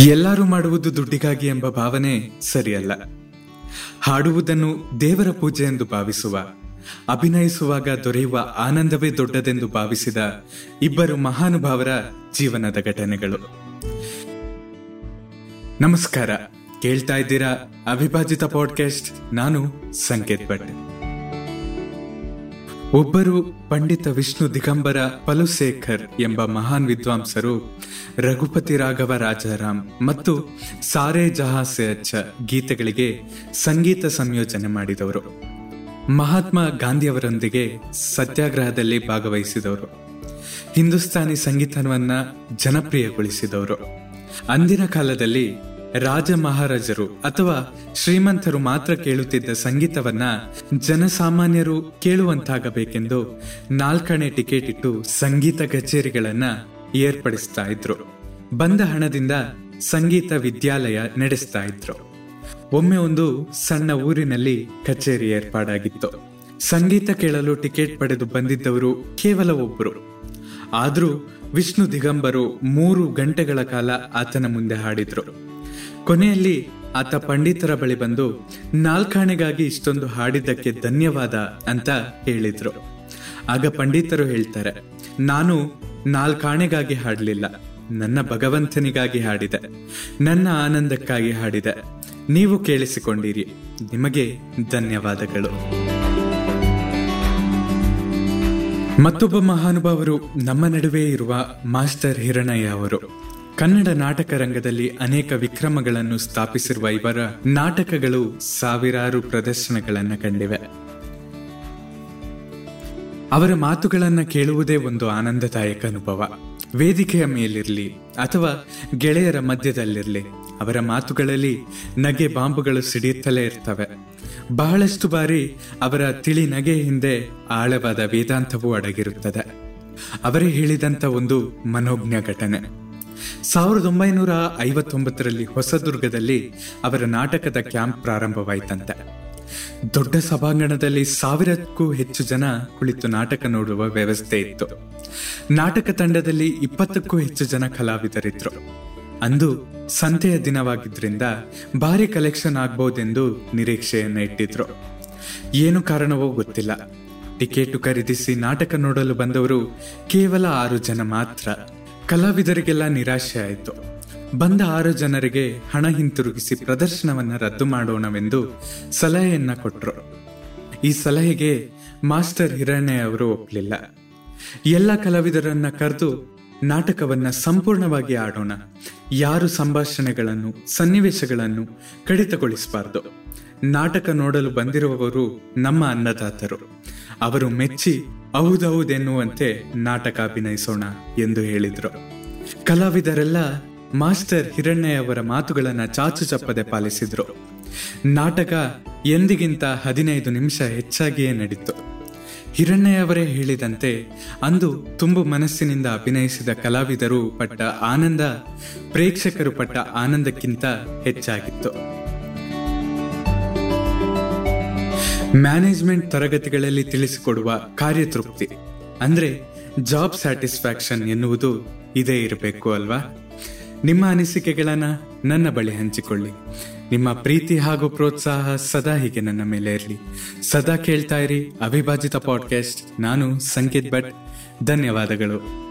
ಎಲ್ಲರೂ ಮಾಡುವುದು ದುಡ್ಡಿಗಾಗಿ ಎಂಬ ಭಾವನೆ ಸರಿಯಲ್ಲ. ಹಾಡುವುದನ್ನು ದೇವರ ಪೂಜೆ ಎಂದು ಭಾವಿಸುವ, ಅಭಿನಯಿಸುವಾಗ ದೊರೆಯುವ ಆನಂದವೇ ದೊಡ್ಡದೆಂದು ಭಾವಿಸಿದ ಇಬ್ಬರು ಮಹಾನುಭಾವರ ಜೀವನದ ಘಟನೆಗಳು. ನಮಸ್ಕಾರ. ಕೇಳ್ತಾ ಇದ್ದೀರಾ ಅವಿಭಾಜಿತ ಪಾಡ್ಕಾಸ್ಟ್ ನಾನು ಸಂಕೇತ್ ಭಟ್. ಒಬ್ಬರು ಪಂಡಿತ ವಿಷ್ಣು ದಿಗಂಬರ ಪಲುಸೇಖರ್ ಎಂಬ ಮಹಾನ್ ವಿದ್ವಾಂಸರು ರಘುಪತಿ ರಾಘವ ರಾಜಾರಾಮ್ ಮತ್ತು ಸಾರೆ ಜಹಾಸೆ ಅಚ್ಚ ಗೀತೆಗಳಿಗೆ ಸಂಗೀತ ಸಂಯೋಜನೆ ಮಾಡಿದವರು. ಮಹಾತ್ಮ ಗಾಂಧಿಯವರೊಂದಿಗೆ ಸತ್ಯಾಗ್ರಹದಲ್ಲಿ ಭಾಗವಹಿಸಿದವರು. ಹಿಂದೂಸ್ತಾನಿ ಸಂಗೀತವನ್ನು ಜನಪ್ರಿಯಗೊಳಿಸಿದವರು. ಅಂದಿನ ಕಾಲದಲ್ಲಿ ರಾಜ ಮಹಾರಾಜರು ಅಥವಾ ಶ್ರೀಮಂತರು ಮಾತ್ರ ಕೇಳುತ್ತಿದ್ದ ಸಂಗೀತವನ್ನ ಜನಸಾಮಾನ್ಯರು ಕೇಳುವಂತಾಗಬೇಕೆಂದು ನಾಲ್ಕನೇ ಟಿಕೆಟ್ ಇಟ್ಟು ಸಂಗೀತ ಕಚೇರಿಗಳನ್ನ ಏರ್ಪಡಿಸ್ತಾ ಇದ್ರು. ಬಂದ ಹಣದಿಂದ ಸಂಗೀತ ವಿದ್ಯಾಲಯ ನಡೆಸ್ತಾ ಇದ್ರು. ಒಮ್ಮೆ ಒಂದು ಸಣ್ಣ ಊರಿನಲ್ಲಿ ಕಚೇರಿ ಏರ್ಪಾಡಾಗಿತ್ತು. ಸಂಗೀತ ಕೇಳಲು ಟಿಕೆಟ್ ಪಡೆದು ಬಂದಿದ್ದವರು ಕೇವಲ ಒಬ್ಬರು ಆದ್ರೂ ವಿಷ್ಣು ದಿಗಂಬರು ಮೂರು ಗಂಟೆಗಳ ಕಾಲ ಆತನ ಮುಂದೆ ಹಾಡಿದ್ರು. ಕೊನೆಯಲ್ಲಿ ಆತ ಪಂಡಿತರ ಬಳಿ ಬಂದು, ನಾಲ್ಕಾಣೆಗಾಗಿ ಇಷ್ಟೊಂದು ಹಾಡಿದ್ದಕ್ಕೆ ಧನ್ಯವಾದ ಅಂತ ಹೇಳಿದ್ರು. ಆಗ ಪಂಡಿತರು ಹೇಳ್ತಾರೆ, ನಾನು ನಾಲ್ಕಾಣೆಗಾಗಿ ಹಾಡಲಿಲ್ಲ, ನನ್ನ ಭಗವಂತನಿಗಾಗಿ ಹಾಡಿದೆ, ನನ್ನ ಆನಂದಕ್ಕಾಗಿ ಹಾಡಿದೆ. ನೀವು ಕೇಳಿಸಿಕೊಂಡಿರಿ, ನಿಮಗೆ ಧನ್ಯವಾದಗಳು. ಮತ್ತೊಬ್ಬ ಮಹಾನುಭಾವರು ನಮ್ಮ ನಡುವೆ ಇರುವ ಮಾಸ್ಟರ್ ಹಿರಣಯ್ಯ ಅವರು. ಕನ್ನಡ ನಾಟಕ ರಂಗದಲ್ಲಿ ಅನೇಕ ವಿಕ್ರಮಗಳನ್ನು ಸ್ಥಾಪಿಸಿರುವ ಇವರ ನಾಟಕಗಳು ಸಾವಿರಾರು ಪ್ರದರ್ಶನಗಳನ್ನು ಕಂಡಿವೆ. ಅವರ ಮಾತುಗಳನ್ನು ಕೇಳುವುದೇ ಒಂದು ಆನಂದದಾಯಕ ಅನುಭವ. ವೇದಿಕೆಯ ಮೇಲಿರಲಿ ಅಥವಾ ಗೆಳೆಯರ ಮಧ್ಯದಲ್ಲಿರಲಿ, ಅವರ ಮಾತುಗಳಲ್ಲಿ ನಗೆ ಬಾಂಬುಗಳು ಸಿಡಿಯುತ್ತಲೇ ಇರ್ತವೆ. ಬಹಳಷ್ಟು ಬಾರಿ ಅವರ ತಿಳಿ ನಗೆ ಹಿಂದೆ ಆಳವಾದ ವೇದಾಂತವೂ ಅಡಗಿರುತ್ತದೆ. ಅವರೇ ಹೇಳಿದಂಥ ಒಂದು ಮನೋಜ್ಞ ಘಟನೆ. ಸಾವಿರದ ಒಂಬೈನೂರ ಐವತ್ತೊಂಬತ್ತರಲ್ಲಿ ಹೊಸದುರ್ಗದಲ್ಲಿ ಅವರ ನಾಟಕದ ಕ್ಯಾಂಪ್ ಪ್ರಾರಂಭವಾಯಿತಂತೆ. ದೊಡ್ಡ ಸಭಾಂಗಣದಲ್ಲಿ ಸಾವಿರಕ್ಕೂ ಹೆಚ್ಚು ಜನ ಕುಳಿತು ನಾಟಕ ನೋಡುವ ವ್ಯವಸ್ಥೆ ಇತ್ತು. ನಾಟಕ ತಂಡದಲ್ಲಿ ಇಪ್ಪತ್ತಕ್ಕೂ ಹೆಚ್ಚು ಜನ ಕಲಾವಿದರಿದ್ರು. ಅಂದು ಸಂತೆಯ ದಿನವಾಗಿದ್ದರಿಂದ ಭಾರಿ ಕಲೆಕ್ಷನ್ ಆಗ್ಬಹುದೆಂದು ನಿರೀಕ್ಷೆಯನ್ನು ಇಟ್ಟಿದ್ರು. ಏನು ಕಾರಣವೋ ಗೊತ್ತಿಲ್ಲ. ಟಿಕೆಟು ಖರೀದಿಸಿ ನಾಟಕ ನೋಡಲು ಬಂದವರು ಕೇವಲ ಆರು ಜನ ಮಾತ್ರ. ಕಲಾವಿದರಿಗೆಲ್ಲ ನಿರಾಶೆ ಆಯಿತು. ಬಂದ ಆರು ಜನರಿಗೆ ಹಣ ಹಿಂತಿರುಗಿಸಿ ಪ್ರದರ್ಶನವನ್ನು ರದ್ದು ಮಾಡೋಣವೆಂದು ಸಲಹೆಯನ್ನ ಕೊಟ್ಟರು ಈ ಸಲಹೆಗೆ ಮಾಸ್ಟರ್ ಹಿರಣ್ಯ ಅವರು ಒಪ್ಪಲಿಲ್ಲ ಎಲ್ಲ ಕಲಾವಿದರನ್ನ ಕರೆದು ನಾಟಕವನ್ನ ಸಂಪೂರ್ಣವಾಗಿ ಆಡೋಣ. ಯಾರು ಸಂಭಾಷಣೆಗಳನ್ನು, ಸನ್ನಿವೇಶಗಳನ್ನು ಕಡಿತಗೊಳಿಸಬಾರ್ದು. ನಾಟಕ ನೋಡಲು ಬಂದಿರುವವರು ನಮ್ಮ ಅನ್ನದಾತರು. ಅವರು ಮೆಚ್ಚಿ ಹೌದೌದೆನ್ನುವಂತೆ ನಾಟಕ ಅಭಿನಯಿಸೋಣ ಎಂದು ಹೇಳಿದರು. ಕಲಾವಿದರೆಲ್ಲ ಮಾಸ್ಟರ್ ಹಿರಣ್ಯ ಅವರ ಮಾತುಗಳನ್ನು ಚಾಚು ಚಪ್ಪದೆ ಪಾಲಿಸಿದ್ರು. ನಾಟಕ ಎಂದಿಗಿಂತ ಹದಿನೈದು ನಿಮಿಷ ಹೆಚ್ಚಾಗಿಯೇ ನಡೀತು. ಹಿರಣ್ಯವರೇ ಹೇಳಿದಂತೆ ಅಂದು ತುಂಬು ಮನಸ್ಸಿನಿಂದ ಅಭಿನಯಿಸಿದ ಕಲಾವಿದರು ಪಟ್ಟ ಆನಂದ, ಪ್ರೇಕ್ಷಕರು ಪಟ್ಟ ಆನಂದಕ್ಕಿಂತ ಹೆಚ್ಚಾಗಿತ್ತು. ಮ್ಯಾನೇಜ್ಮೆಂಟ್ ತರಗತಿಗಳಲ್ಲಿ ತಿಳಿಸಿಕೊಡುವ ಕಾರ್ಯತೃಪ್ತಿ, ಅಂದ್ರೆ ಜಾಬ್ ಸ್ಯಾಟಿಸ್ಫ್ಯಾಕ್ಷನ್ ಎನ್ನುವುದು ಇದೇ ಇರಬೇಕು ಅಲ್ವಾ? ನಿಮ್ಮ ಅನಿಸಿಕೆಗಳನ್ನ ನನ್ನ ಬಳಿ ಹಂಚಿಕೊಳ್ಳಿ. ನಿಮ್ಮ ಪ್ರೀತಿ ಹಾಗೂ ಪ್ರೋತ್ಸಾಹ ಸದಾ ಹೀಗೆ ನನ್ನ ಮೇಲೆ ಇರಲಿ. ಸದಾ ಕೇಳ್ತಾ ಇರಿ ಅವಿಭಾಜಿತ ಪಾಡ್ಕಾಸ್ಟ್ ನಾನು ಸಂಕೇತ್ ಭಟ್. ಧನ್ಯವಾದಗಳು.